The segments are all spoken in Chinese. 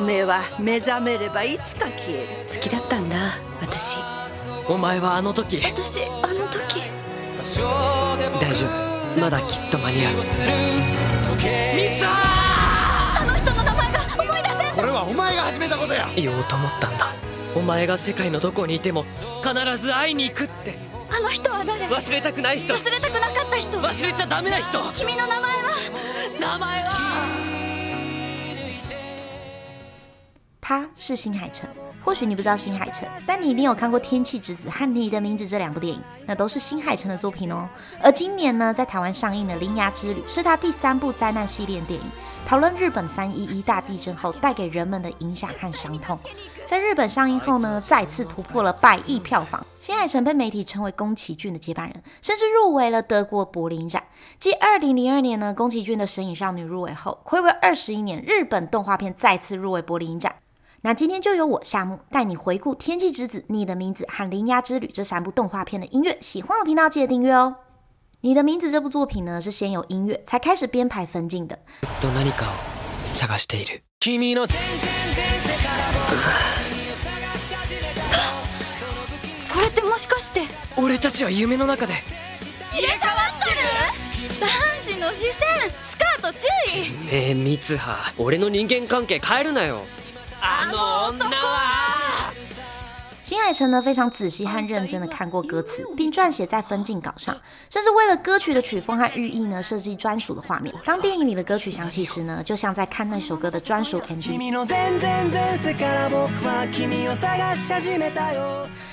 梦は目覚めればいつか消える。好きだったんだ私。お前はあの时私あの时大丈夫。まだきっと间に合う。ミサあの人の名前が思い出せこれはお前が始めたことや。言おうと思ったんだ。お前が世界のどこにいても必ず会いに行くってあの人は谁忘れたくない人忘れたくなかった人忘れちゃダメな人君の名前は名前は他是新海诚，或许你不知道新海诚，但你一定有看过《天气之子》和《你的名字》这两部电影，那都是新海诚的作品哦。而今年呢，在台湾上映的《铃芽之旅》是他第三部灾难系列电影，讨论日本三一一大地震后带给人们的影响和伤痛。 在日本上映后呢，再次突破了百亿票房。新海诚被媒体称为宫崎骏的接班人，甚至入围了德国柏林展。继二零零二年呢，宫崎骏的《神隐少女》入围后，暌违二十一年，日本动画片再次入围柏林展。那今天就由我夏慕带你回顾《天气之子》、《你的名字》和《铃芽之旅》这三部动画片的音乐。喜欢我频道记得订阅哦。《你的名字》这部作品呢，是先有音乐才开始编排分镜的。これってもしかして俺たちは梦の中で入れ替わってる男子の视线スカート注意えー、三叶俺の人间关系変えるなよ。あの女は新海诚呢，非常仔细和认真的看过歌词，并撰写在分镜稿上，甚至为了歌曲的曲风和寓意呢，设计专属的画面。当电影里的歌曲响起时呢，就像在看那首歌的专属 MV。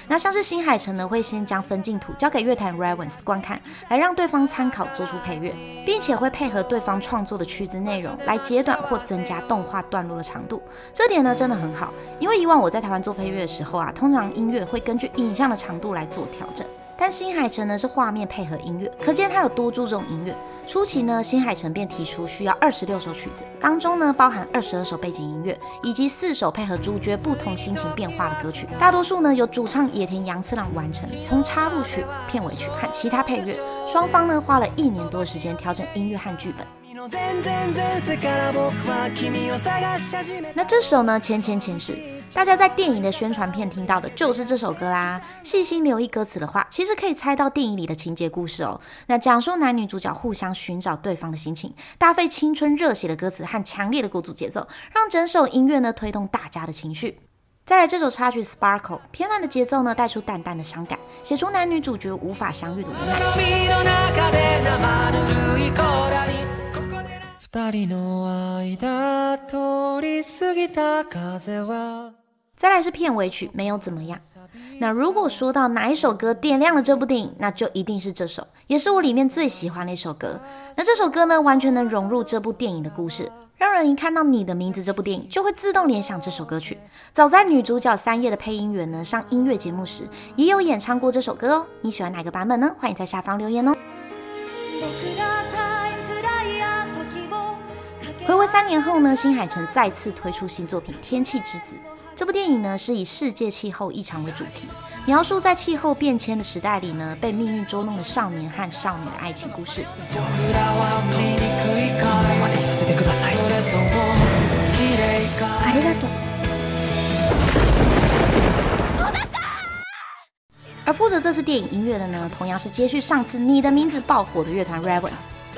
那像是新海诚呢，会先将分镜图交给乐坛 Ravenes 观看，来让对方参考做出配乐，并且会配合对方创作的曲子内容来截短或增加动画段落的长度。这点呢，真的很好，因为以往我在台湾做配乐的时候啊，通常音乐会根据影像的长度来做调整，但新海诚呢是画面配合音乐，可见他有多注重音乐。初期呢，新海诚便提出需要二十六首曲子，当中呢包含二十二首背景音乐，以及四首配合主角不同心情变化的歌曲。大多数呢由主唱野田洋次郎完成，从插入曲、片尾曲和其他配乐，双方呢花了一年多的时间调整音乐和剧本。那这首呢，前前前世，大家在电影的宣传片听到的就是这首歌啦。细心留意歌词的话，其实可以猜到电影里的情节故事哦。那讲述男女主角互相寻找对方的心情，搭配青春热血的歌词和强烈的鼓组节奏，让整首音乐呢推动大家的情绪。再来这首插曲《Sparkle》，偏慢的节奏呢带出淡淡的伤感，写出男女主角无法相遇的无奈。再来是片尾曲，没有怎么样。那如果说到哪一首歌点亮了这部电影，那就一定是这首，也是我里面最喜欢的一首歌。那这首歌呢，完全能融入这部电影的故事，让人一看到你的名字这部电影，就会自动联想这首歌曲。早在女主角三叶的配音员呢上音乐节目时，也有演唱过这首歌哦。你喜欢哪个版本呢？欢迎在下方留言哦。暌违三年后呢，新海诚再次推出新作品《天气之子》。这部电影呢是以世界气候异常为主题，描述在气候变迁的时代里呢，被命运捉弄的少年和少女的爱情故事。而负责这次电影音乐的呢，同样是接续上次《你的名字》爆火的乐团 Ravens。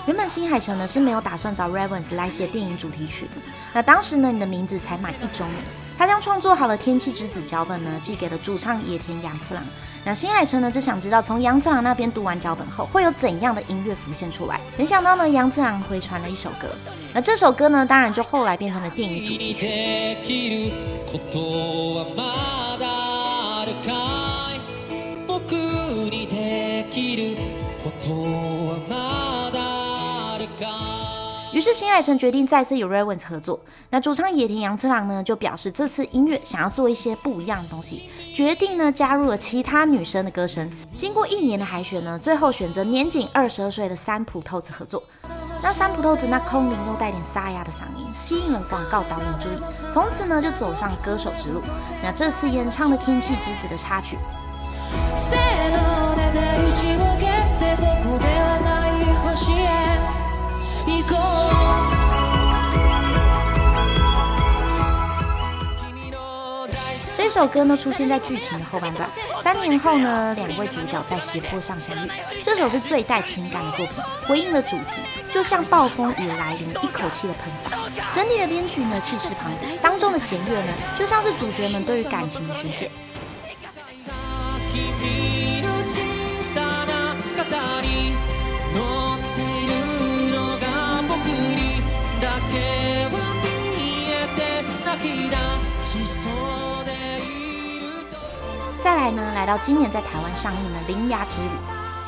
原本新海诚呢是没有打算找 Ravens 来写电影主题曲的。那当时呢，你的名字才满一周年，他将创作好的《天气之子》脚本呢寄给了主唱野田洋次郎。那新海诚呢只想知道从洋次郎那边读完脚本后会有怎样的音乐浮现出来。没想到呢，洋次郎回传了一首歌。那这首歌呢，当然就后来变成了电影主。题曲。于是新海诚决定再次与 RAVENS 合作。那主唱野田洋次郎呢，就表示这次音乐想要做一些不一样的东西，决定呢加入了其他女生的歌声。经过一年的海选呢，最后选择年仅二十二岁的三浦透子合作。那三浦透子那空灵又带点沙哑的嗓音，吸引了广告导演注意，从此呢就走上歌手之路。那这次演唱的《天气之子》的插曲。首歌呢出现在剧情的后半段。三年后呢，两位主角在斜坡上相遇。这首是最带情感的作品，回应了主题就像暴风雨来临，一口气的喷发。整体的编曲呢气势磅礴，当中的弦乐呢就像是主角们对于感情的宣泄。再来呢，来到今年在台湾上映的《铃芽之旅》，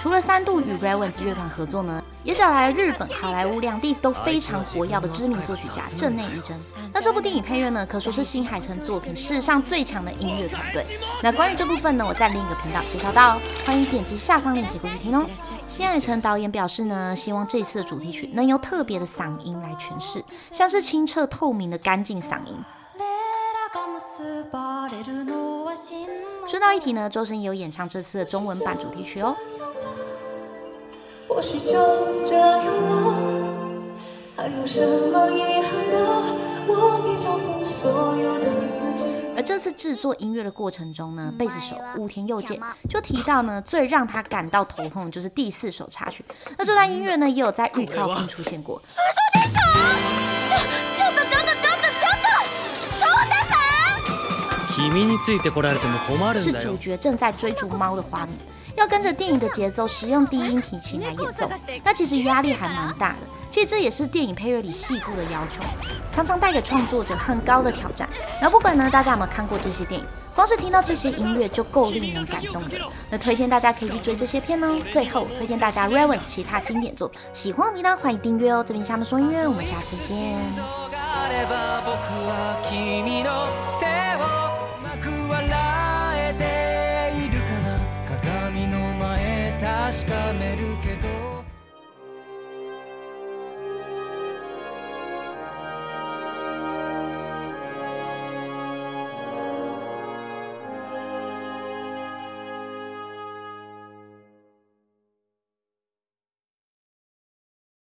除了三度与 RAVENS 乐团合作呢，也找来了日本、好莱坞两地都非常活跃的知名作曲家阵内一真。那这部电影配乐呢，可说是新海诚作品史上最强的音乐团队。那关于这部分呢，我在另一个频道介绍到，欢迎点击下方链接过去听哦。新海诚导演表示呢，希望这次的主题曲能用特别的嗓音来诠释，像是清澈透明的干净嗓音。顺道一提呢，周深也有演唱这次的中文版主题曲哦。而这次制作音乐的过程中呢，贝斯手武田佑介就提到呢，最让他感到头痛的就是第四首插曲。那这段音乐呢，也有在预告片出现过。是主角正在追逐猫的画面，要跟着电影的节奏，使用低音提琴来演奏，那其实压力还蛮大的。其实这也是电影配乐里细部的要求，常常带给创作者很高的挑战。那不管呢，大家有没有看过这些电影，光是听到这些音乐就够令人感动的。那推荐大家可以去追这些片哦。最后推荐大家 RAVENS 其他经典作品，喜欢我们呢欢迎订阅哦。这边下面说音乐，我们下次见。